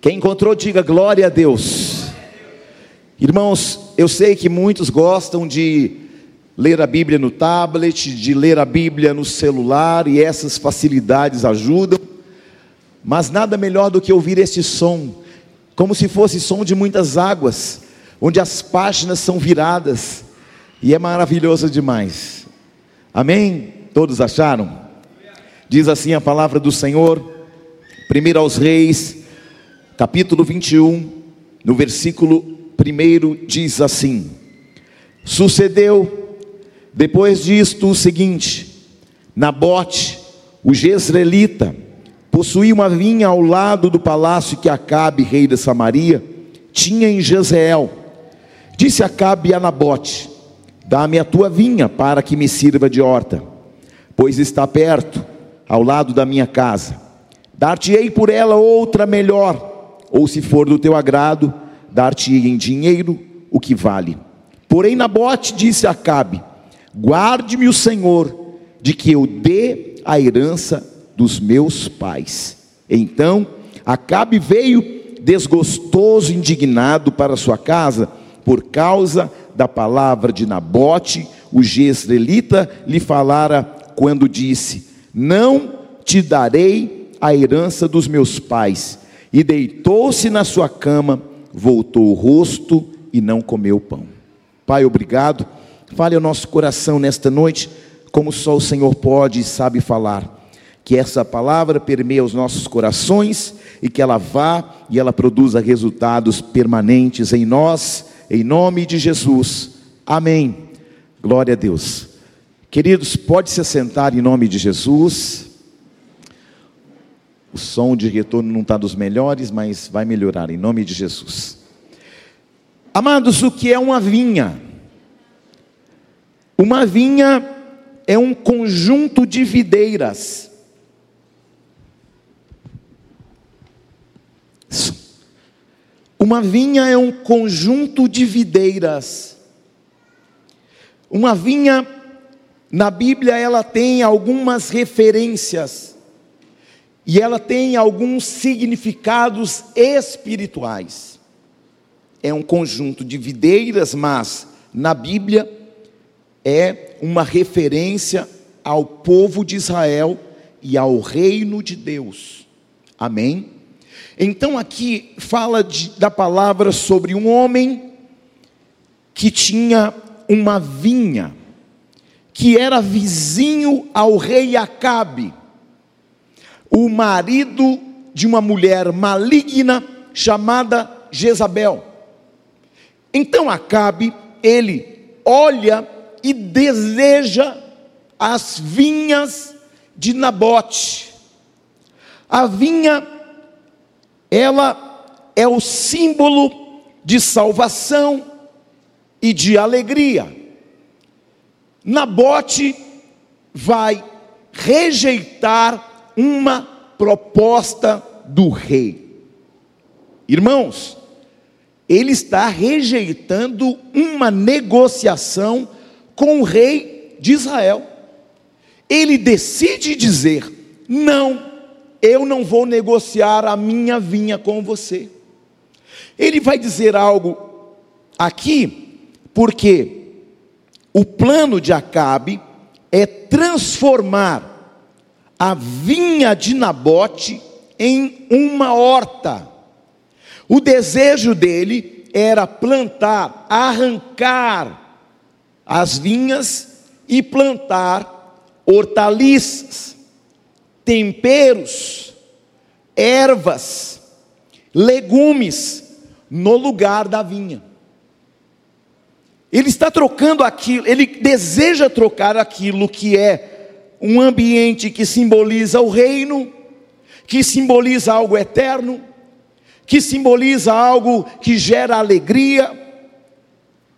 Quem encontrou, diga glória a Deus. Irmãos, eu sei que muitos gostam de ler a Bíblia no tablet, de ler a Bíblia no celular, e essas facilidades ajudam, mas nada melhor do que ouvir este som, como se fosse som de muitas águas, onde as páginas são viradas, e é maravilhoso demais. Amém? Todos acharam? Diz assim a palavra do Senhor, primeiro aos Reis, capítulo 21, no versículo 1 diz assim: Sucedeu depois disto o seguinte: Nabote, o jezreelita, possuía uma vinha ao lado do palácio que Acabe, rei da Samaria, tinha em Jezreel. Disse Acabe a Nabote: Dá-me a tua vinha para que me sirva de horta, pois está perto, ao lado da minha casa. Dar-te-ei por ela outra melhor ou se for do teu agrado, dar-te em dinheiro o que vale. Porém, Nabote disse a Acabe: Guarde-me o Senhor de que eu dê a herança dos meus pais. Então, Acabe veio desgostoso, indignado para sua casa, por causa da palavra de Nabote, o jezreelita lhe falara quando disse: Não te darei a herança dos meus pais e deitou-se na sua cama, voltou o rosto e não comeu pão. Pai, obrigado. Fale ao nosso coração nesta noite, como só o Senhor pode e sabe falar. Que essa palavra permeie os nossos corações e que ela vá e ela produza resultados permanentes em nós, em nome de Jesus. Amém. Glória a Deus. Queridos, pode se assentar em nome de Jesus. O som de retorno não está dos melhores, mas vai melhorar em nome de Jesus. Amados, o que é uma vinha? Uma vinha é um conjunto de videiras. Uma vinha é um conjunto de videiras. Uma vinha, na Bíblia, ela tem algumas referências e ela tem alguns significados espirituais. É um conjunto de videiras, mas na Bíblia é uma referência ao povo de Israel e ao reino de Deus. Amém? Então aqui fala de, da palavra sobre um homem que tinha uma vinha, que era vizinho ao rei Acabe o marido de uma mulher maligna chamada Jezabel. Então Acabe, ele olha e deseja as vinhas de Nabote. A vinha, ela é o símbolo de salvação e de alegria. Nabote vai rejeitar uma proposta do rei. Irmãos, ele está rejeitando uma negociação com o rei de Israel. Ele decide dizer: não, eu não vou negociar a minha vinha com você. Ele vai dizer algo aqui, porque o plano de Acabe é transformar a vinha de Nabote em uma horta. O desejo dele era plantar, arrancar as vinhas e plantar hortaliças, temperos, ervas, legumes no lugar da vinha. Ele está trocando aquilo, ele deseja trocar aquilo que é um ambiente que simboliza o reino, que simboliza algo eterno, que simboliza algo que gera alegria,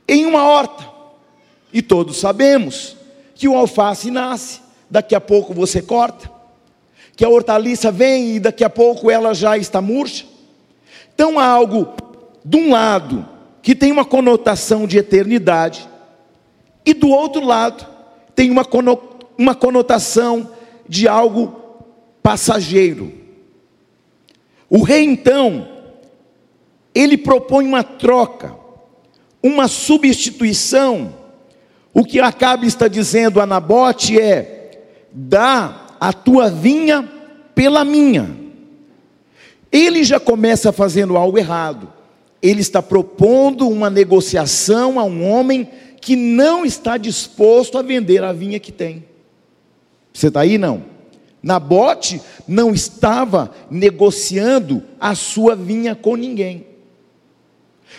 em uma horta. E todos sabemos que o alface nasce, daqui a pouco você corta, que a hortaliça vem e daqui a pouco ela já está murcha. Então há algo, de um lado, que tem uma conotação de eternidade, e do outro lado, tem uma conotação uma conotação de algo passageiro. O rei então ele propõe uma troca, uma substituição. O que Acabe está dizendo a Nabote é: dá a tua vinha pela minha. Ele já começa fazendo algo errado. Ele está propondo uma negociação a um homem que não está disposto a vender a vinha que tem. Você está aí? Não. Nabote não estava negociando a sua vinha com ninguém.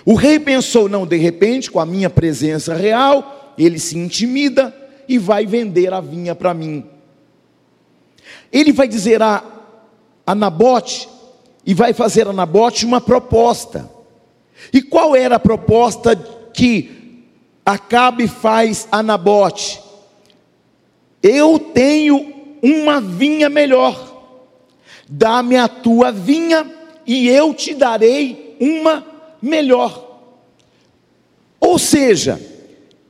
O rei pensou: não, de repente, com a minha presença real, ele se intimida e vai vender a vinha para mim. Ele vai dizer a, a Nabote, e vai fazer a Nabote uma proposta. E qual era a proposta que Acabe faz a Nabote? Eu tenho uma vinha melhor. Dá-me a tua vinha e eu te darei uma melhor. Ou seja,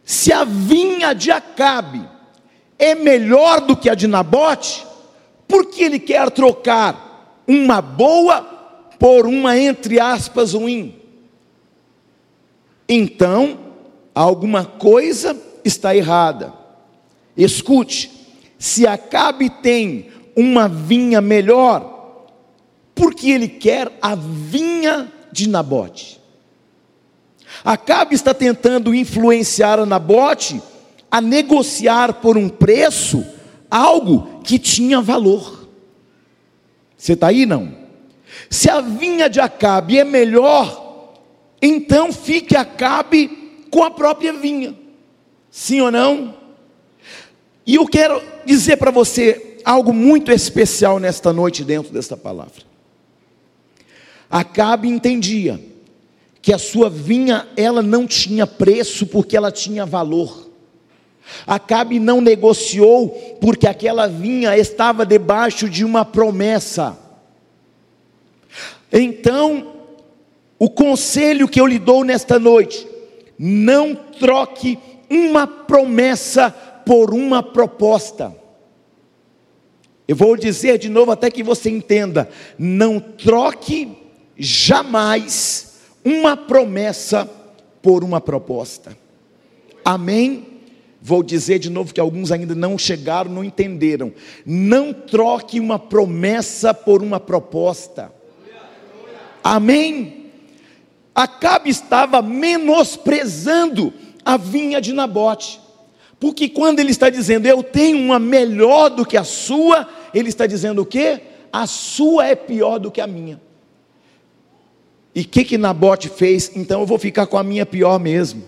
se a vinha de Acabe é melhor do que a de Nabote, por que ele quer trocar uma boa por uma entre aspas ruim? Então, alguma coisa está errada. Escute, se Acabe tem uma vinha melhor, porque ele quer a vinha de Nabote. Acabe está tentando influenciar a Nabote a negociar por um preço algo que tinha valor. Você está aí não? Se a vinha de Acabe é melhor então fique Acabe com a própria vinha. Sim ou não? E eu quero dizer para você algo muito especial nesta noite dentro desta palavra. Acabe entendia que a sua vinha ela não tinha preço porque ela tinha valor. Acabe não negociou porque aquela vinha estava debaixo de uma promessa. Então, o conselho que eu lhe dou nesta noite: não troque uma promessa por uma proposta. Eu vou dizer de novo até que você entenda: não troque jamais uma promessa por uma proposta. Amém? Vou dizer de novo que alguns ainda não chegaram, não entenderam. Não troque uma promessa por uma proposta. Amém? Acabe estava menosprezando a vinha de Nabote, porque quando ele está dizendo eu tenho uma melhor do que a sua, ele está dizendo o quê? A sua é pior do que a minha. E o que que Nabote fez? Então eu vou ficar com a minha pior mesmo.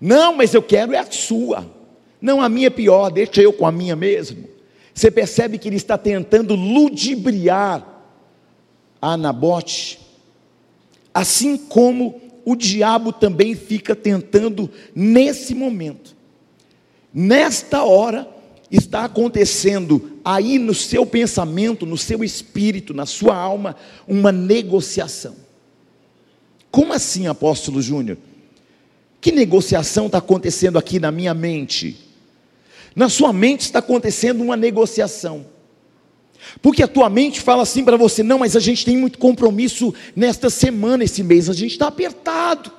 Não, mas eu quero é a sua. Não, a minha é pior, deixa eu com a minha mesmo. Você percebe que ele está tentando ludibriar a Nabote Assim como o diabo também fica tentando nesse momento. Nesta hora está acontecendo aí no seu pensamento, no seu espírito, na sua alma, uma negociação. Como assim, apóstolo Júnior? Que negociação está acontecendo aqui na minha mente? Na sua mente está acontecendo uma negociação. Porque a tua mente fala assim para você: não, mas a gente tem muito compromisso nesta semana, esse mês, a gente está apertado.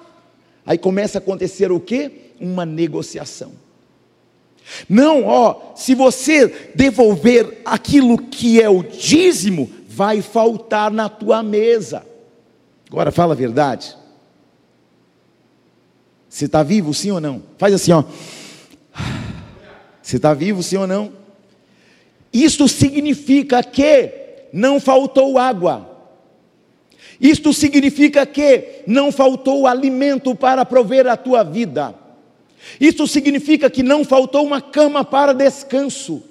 Aí começa a acontecer o que? Uma negociação. Não, ó, se você devolver aquilo que é o dízimo, vai faltar na tua mesa. Agora fala a verdade. Você está vivo, sim ou não? Faz assim, ó. Você está vivo, sim ou não? Isto significa que não faltou água. Isto significa que não faltou alimento para prover a tua vida. Isso significa que não faltou uma cama para descanso.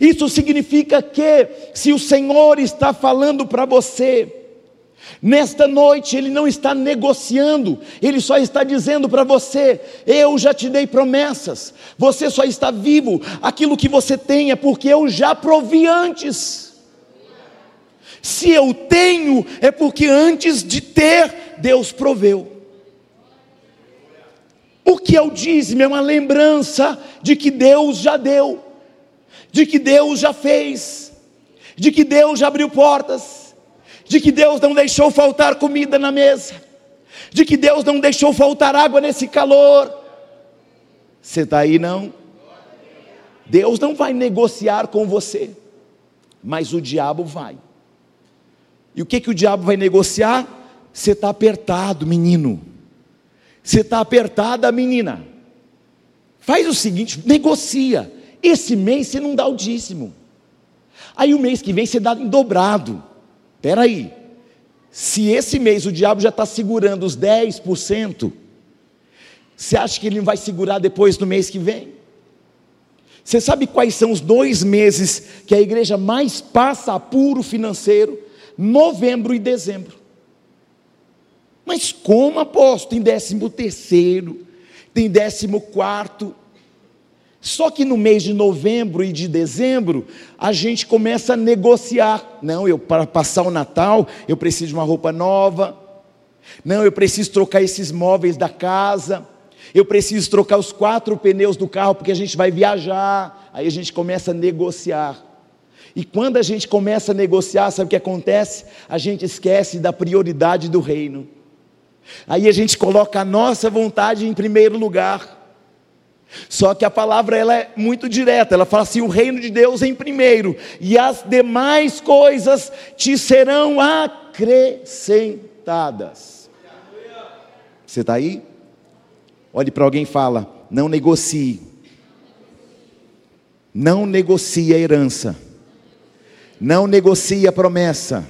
Isso significa que, se o Senhor está falando para você, Nesta noite ele não está negociando, ele só está dizendo para você: eu já te dei promessas, você só está vivo, aquilo que você tem é porque eu já provi antes. Se eu tenho, é porque antes de ter, Deus proveu. O que eu disse é uma lembrança de que Deus já deu, de que Deus já fez, de que Deus já abriu portas de que Deus não deixou faltar comida na mesa, de que Deus não deixou faltar água nesse calor. Você está aí não? Deus não vai negociar com você, mas o diabo vai. E o que, que o diabo vai negociar? Você está apertado, menino. Você está apertada, menina. Faz o seguinte: negocia. Esse mês você não dá o dízimo. Aí o mês que vem você dá em dobrado. Espera aí. Se esse mês o diabo já está segurando os 10%, você acha que ele não vai segurar depois do mês que vem? Você sabe quais são os dois meses que a igreja mais passa apuro financeiro? Novembro e dezembro. Mas como apóstolo? Tem décimo terceiro, tem décimo quarto. Só que no mês de novembro e de dezembro, a gente começa a negociar. Não, eu para passar o Natal, eu preciso de uma roupa nova. Não, eu preciso trocar esses móveis da casa. Eu preciso trocar os quatro pneus do carro porque a gente vai viajar. Aí a gente começa a negociar. E quando a gente começa a negociar, sabe o que acontece? A gente esquece da prioridade do reino. Aí a gente coloca a nossa vontade em primeiro lugar. Só que a palavra ela é muito direta, ela fala assim: o reino de Deus em primeiro, e as demais coisas te serão acrescentadas. Você está aí? Olhe para alguém e fala: não negocie. Não negocie a herança. Não negocie a promessa.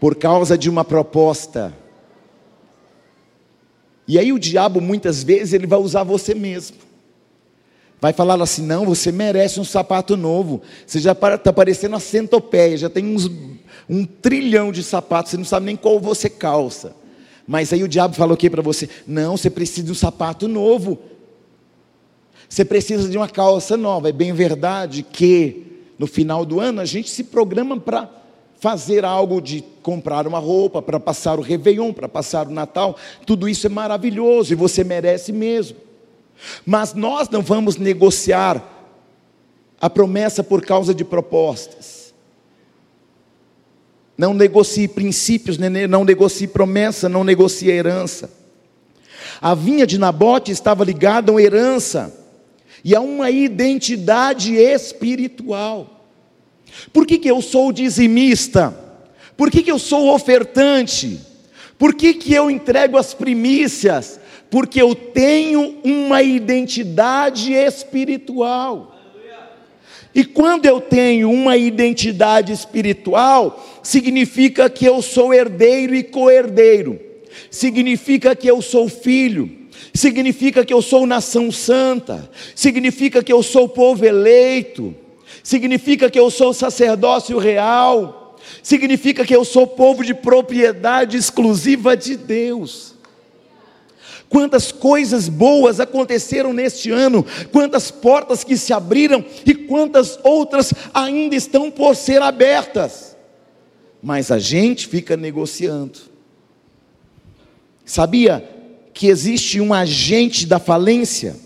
Por causa de uma proposta. E aí o diabo muitas vezes ele vai usar você mesmo. Vai falar assim: não, você merece um sapato novo. Você já está parecendo uma centopeia, já tem uns, um trilhão de sapatos, você não sabe nem qual você calça. Mas aí o diabo fala o que para você? Não, você precisa de um sapato novo. Você precisa de uma calça nova. É bem verdade que no final do ano a gente se programa para fazer algo de comprar uma roupa, para passar o Réveillon, para passar o Natal. Tudo isso é maravilhoso e você merece mesmo. Mas nós não vamos negociar a promessa por causa de propostas. Não negocie princípios, não negocie promessa, não negocie herança. A vinha de Nabote estava ligada a uma herança e a uma identidade espiritual. Por que, que eu sou dizimista? Por que, que eu sou ofertante? Por que, que eu entrego as primícias? porque eu tenho uma identidade espiritual. E quando eu tenho uma identidade espiritual, significa que eu sou herdeiro e co-herdeiro, significa que eu sou filho, significa que eu sou nação santa, significa que eu sou povo eleito, significa que eu sou sacerdócio real, significa que eu sou povo de propriedade exclusiva de Deus. Quantas coisas boas aconteceram neste ano, quantas portas que se abriram e quantas outras ainda estão por ser abertas. Mas a gente fica negociando. Sabia que existe um agente da falência?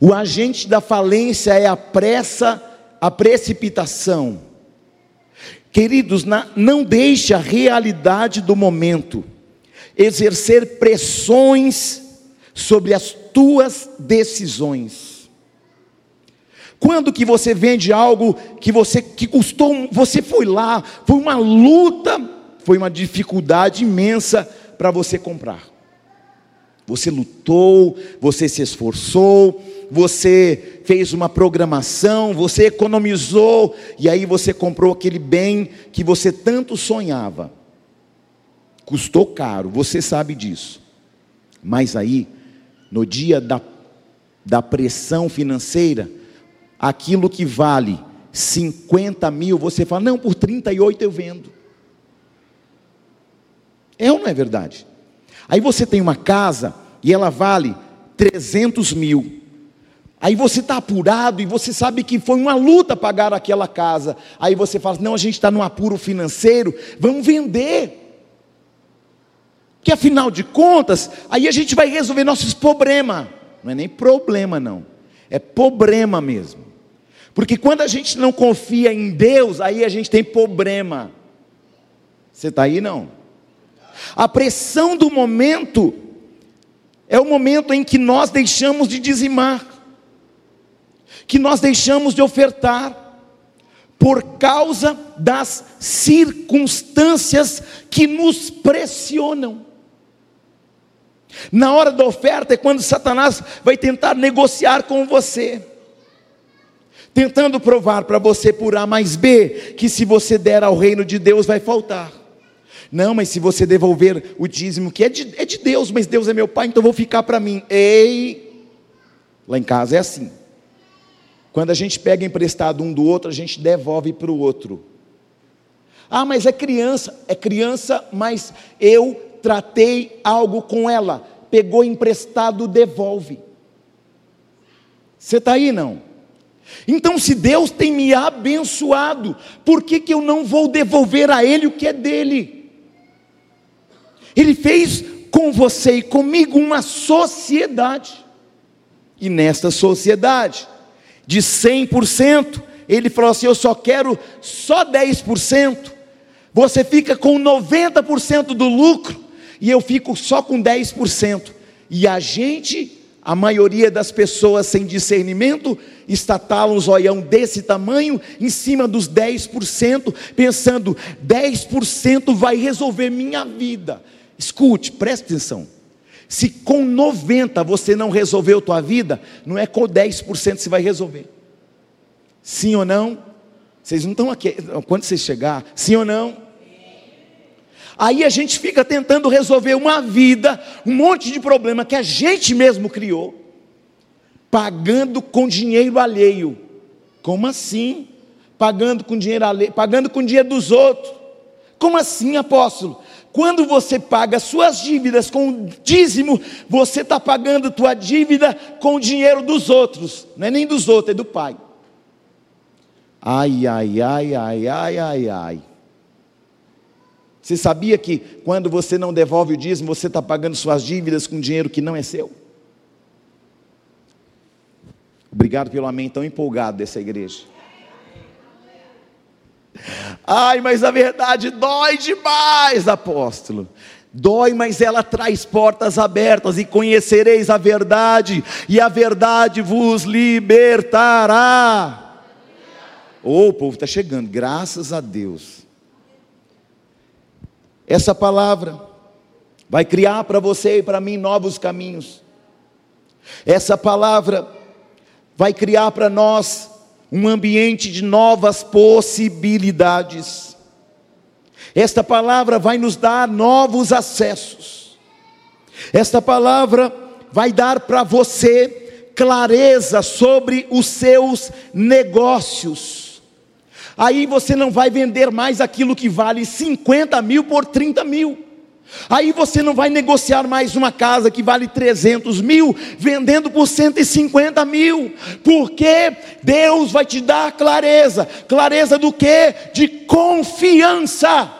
O agente da falência é a pressa, a precipitação. Queridos, não deixe a realidade do momento exercer pressões sobre as tuas decisões. Quando que você vende algo que você que custou, você foi lá, foi uma luta, foi uma dificuldade imensa para você comprar. Você lutou, você se esforçou, você fez uma programação, você economizou e aí você comprou aquele bem que você tanto sonhava. Custou caro, você sabe disso. Mas aí, no dia da, da pressão financeira, aquilo que vale 50 mil, você fala, não, por 38 eu vendo. É ou não é verdade? Aí você tem uma casa e ela vale 300 mil. Aí você está apurado e você sabe que foi uma luta pagar aquela casa. Aí você fala, não, a gente está num apuro financeiro, vamos vender. Que afinal de contas, aí a gente vai resolver nossos problemas. Não é nem problema, não. É problema mesmo. Porque quando a gente não confia em Deus, aí a gente tem problema. Você está aí não? A pressão do momento é o momento em que nós deixamos de dizimar, que nós deixamos de ofertar, por causa das circunstâncias que nos pressionam. Na hora da oferta é quando Satanás vai tentar negociar com você, tentando provar para você por A mais B que se você der ao reino de Deus vai faltar. Não, mas se você devolver o dízimo, que é de, é de Deus, mas Deus é meu pai, então vou ficar para mim. Ei, lá em casa é assim. Quando a gente pega emprestado um do outro, a gente devolve para o outro. Ah, mas é criança, é criança, mas eu tratei algo com ela. Pegou emprestado, devolve. Você está aí não? Então, se Deus tem me abençoado, por que, que eu não vou devolver a Ele o que é dele? Ele fez com você e comigo uma sociedade. E nesta sociedade, de 100%, ele falou assim: Eu só quero só 10%. Você fica com 90% do lucro e eu fico só com 10%. E a gente, a maioria das pessoas sem discernimento, estatala um zoião desse tamanho em cima dos 10%, pensando: 10% vai resolver minha vida. Escute, preste atenção. Se com 90 você não resolveu tua vida, não é com 10% você vai resolver. Sim ou não? Vocês não estão aqui. Quando você chegar, sim ou não? Aí a gente fica tentando resolver uma vida, um monte de problema que a gente mesmo criou, pagando com dinheiro alheio. Como assim? Pagando com dinheiro alheio, pagando com dinheiro dos outros. Como assim, apóstolo? Quando você paga suas dívidas com o dízimo, você está pagando tua dívida com o dinheiro dos outros, não é nem dos outros, é do pai. Ai, ai, ai, ai, ai, ai, ai. Você sabia que quando você não devolve o dízimo, você está pagando suas dívidas com dinheiro que não é seu? Obrigado pelo amém tão empolgado dessa igreja. Ai, mas a verdade dói demais, apóstolo. Dói, mas ela traz portas abertas, e conhecereis a verdade, e a verdade vos libertará. Oh, o povo está chegando, graças a Deus. Essa palavra vai criar para você e para mim novos caminhos. Essa palavra vai criar para nós um ambiente de novas possibilidades. Esta palavra vai nos dar novos acessos. Esta palavra vai dar para você clareza sobre os seus negócios. Aí você não vai vender mais aquilo que vale 50 mil por 30 mil. Aí você não vai negociar mais uma casa que vale 300 mil, vendendo por 150 mil, porque Deus vai te dar clareza clareza do que? De confiança.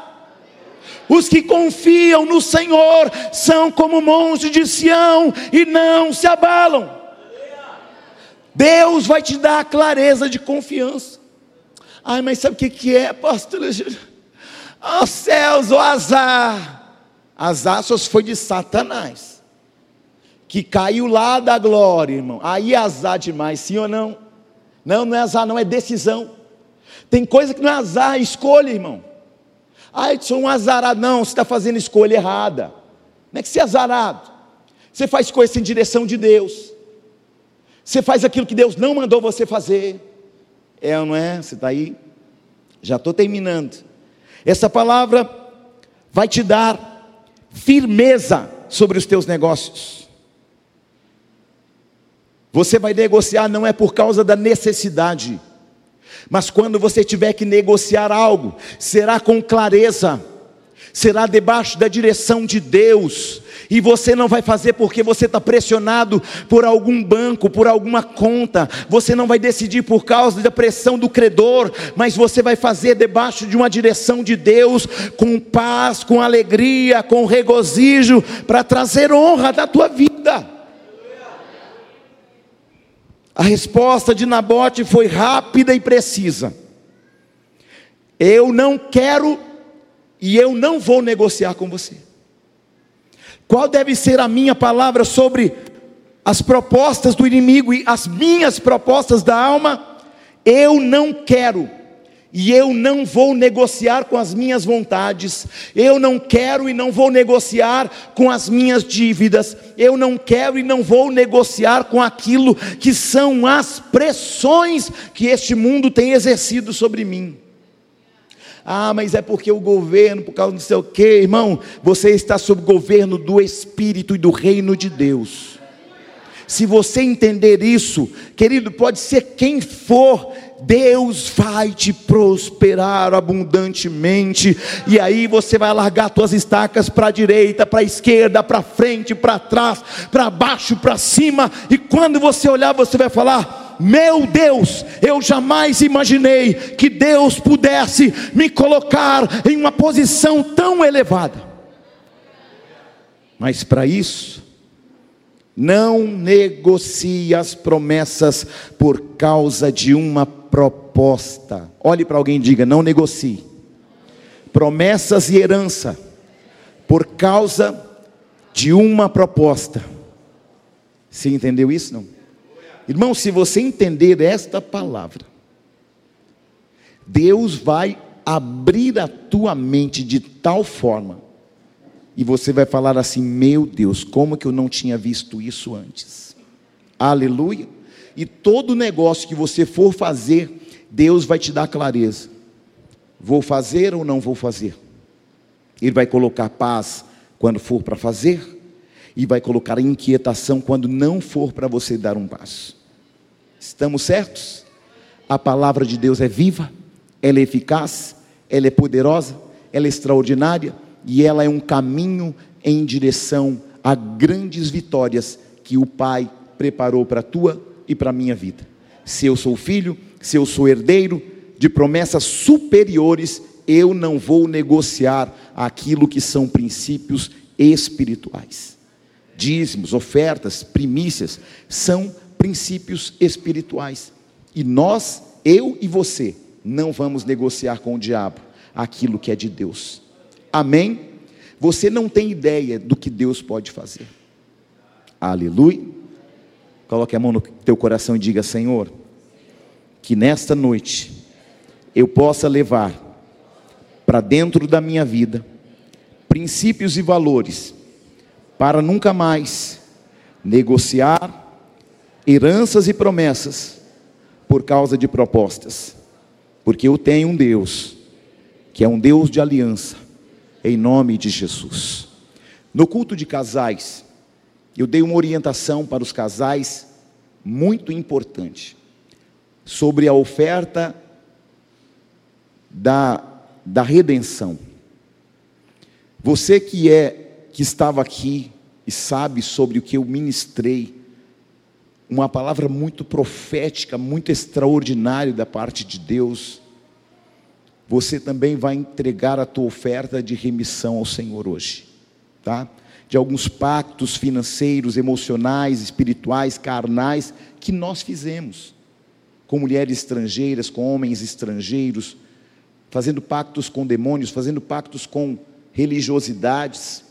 Os que confiam no Senhor são como montes de Sião e não se abalam. Deus vai te dar clareza de confiança. Ai, mas sabe o que, é, pastor? Os céus, o azar as asas foi de Satanás, que caiu lá da glória, irmão. Aí é azar demais, sim ou não? Não, não é azar, não, é decisão. Tem coisa que não é azar, é escolha, irmão. Ah, eu sou um azarado. Não, você está fazendo escolha errada. Não é que você é azarado. Você faz coisa sem direção de Deus. Você faz aquilo que Deus não mandou você fazer. É ou não é? Você está aí? Já estou terminando. Essa palavra vai te dar firmeza sobre os teus negócios. Você vai negociar não é por causa da necessidade, mas quando você tiver que negociar algo, será com clareza, será debaixo da direção de Deus, e você não vai fazer porque você está pressionado por algum banco, por alguma conta, você não vai decidir por causa da pressão do credor, mas você vai fazer debaixo de uma direção de Deus, com paz, com alegria, com regozijo, para trazer honra da tua vida. A resposta de Nabote foi rápida e precisa. Eu não quero e eu não vou negociar com você. Qual deve ser a minha palavra sobre as propostas do inimigo e as minhas propostas da alma? Eu não quero e eu não vou negociar com as minhas vontades, eu não quero e não vou negociar com as minhas dívidas, eu não quero e não vou negociar com aquilo que são as pressões que este mundo tem exercido sobre mim. Ah, mas é porque o governo, por causa do seu quê, irmão, você está sob o governo do Espírito e do reino de Deus. Se você entender isso, querido, pode ser quem for, Deus vai te prosperar abundantemente, e aí você vai largar suas estacas para a direita, para a esquerda, para frente, para trás, para baixo, para cima, e quando você olhar, você vai falar: Meu Deus, eu jamais imaginei que Deus pudesse me colocar em uma posição tão elevada. Mas para isso, não negocie as promessas por causa de uma proposta. Olhe para alguém e diga: não negocie. Promessas e herança por causa de uma proposta. Você entendeu isso? Não? Irmão, se você entender esta palavra, Deus vai abrir a tua mente de tal forma e você vai falar assim: meu Deus, como que eu não tinha visto isso antes? Aleluia. E todo negócio que você for fazer, Deus vai te dar clareza. Vou fazer ou não vou fazer? Ele vai colocar paz quando for para fazer, e vai colocar inquietação quando não for para você dar um passo. Estamos certos? A palavra de Deus é viva, ela é eficaz, ela é poderosa, ela é extraordinária e ela é um caminho em direção a grandes vitórias que o Pai preparou para a tua e para a minha vida. Se eu sou filho, se eu sou herdeiro de promessas superiores, eu não vou negociar aquilo que são princípios espirituais. Dízimos, ofertas, primícias são princípios espirituais. E nós, eu e você, não vamos negociar com o diabo aquilo que é de Deus. Amém? Você não tem ideia do que Deus pode fazer. Aleluia. Coloque a mão no teu coração e diga: Senhor, que nesta noite eu possa levar para dentro da minha vida princípios e valores para nunca mais negociar heranças e promessas por causa de propostas, porque eu tenho um Deus que é um Deus de aliança em nome de Jesus. No culto de casais, eu dei uma orientação para os casais muito importante sobre a oferta da, da redenção. Você que é que estava aqui e sabe sobre o que eu ministrei, uma palavra muito profética, muito extraordinária da parte de Deus você também vai entregar a tua oferta de remissão ao Senhor hoje, tá? De alguns pactos financeiros, emocionais, espirituais, carnais que nós fizemos com mulheres estrangeiras, com homens estrangeiros, fazendo pactos com demônios, fazendo pactos com religiosidades,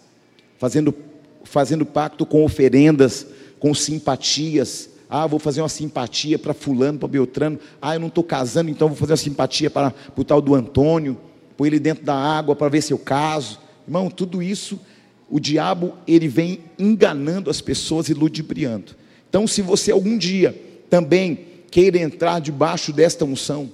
fazendo fazendo pacto com oferendas, com simpatias, ah, vou fazer uma simpatia para fulano, para Beltrano. Ah, eu não estou casando, então vou fazer uma simpatia para, o tal do Antônio. Põe ele dentro da água para ver se eu caso. Irmão, tudo isso, o diabo, ele vem enganando as pessoas e ludibriando. Então, se você algum dia também queira entrar debaixo desta unção,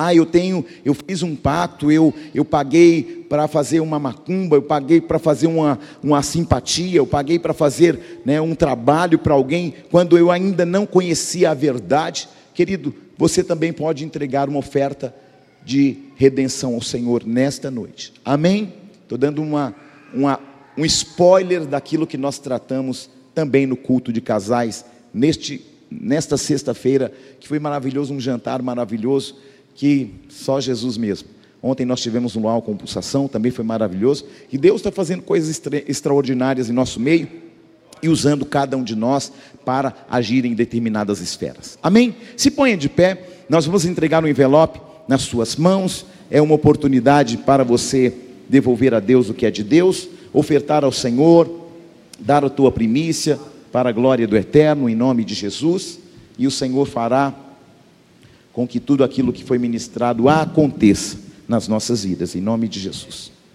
ah, eu tenho, eu fiz um pacto, eu, eu paguei para fazer uma macumba, eu paguei para fazer uma, uma simpatia, eu paguei para fazer né, um trabalho para alguém, quando eu ainda não conhecia a verdade. Querido, você também pode entregar uma oferta de redenção ao Senhor nesta noite. Amém? Estou dando uma, uma, um spoiler daquilo que nós tratamos também no culto de casais, neste, nesta sexta-feira, que foi maravilhoso, um jantar maravilhoso que só Jesus mesmo. Ontem nós tivemos um luau com pulsação, também foi maravilhoso. E Deus está fazendo coisas extra, extraordinárias em nosso meio e usando cada um de nós para agir em determinadas esferas. Amém? Se ponha de pé, nós vamos entregar um envelope nas suas mãos. É uma oportunidade para você devolver a Deus o que é de Deus, ofertar ao Senhor, dar a tua primícia para a glória do eterno, em nome de Jesus, e o Senhor fará com que tudo aquilo que foi ministrado aconteça nas nossas vidas, em nome de Jesus.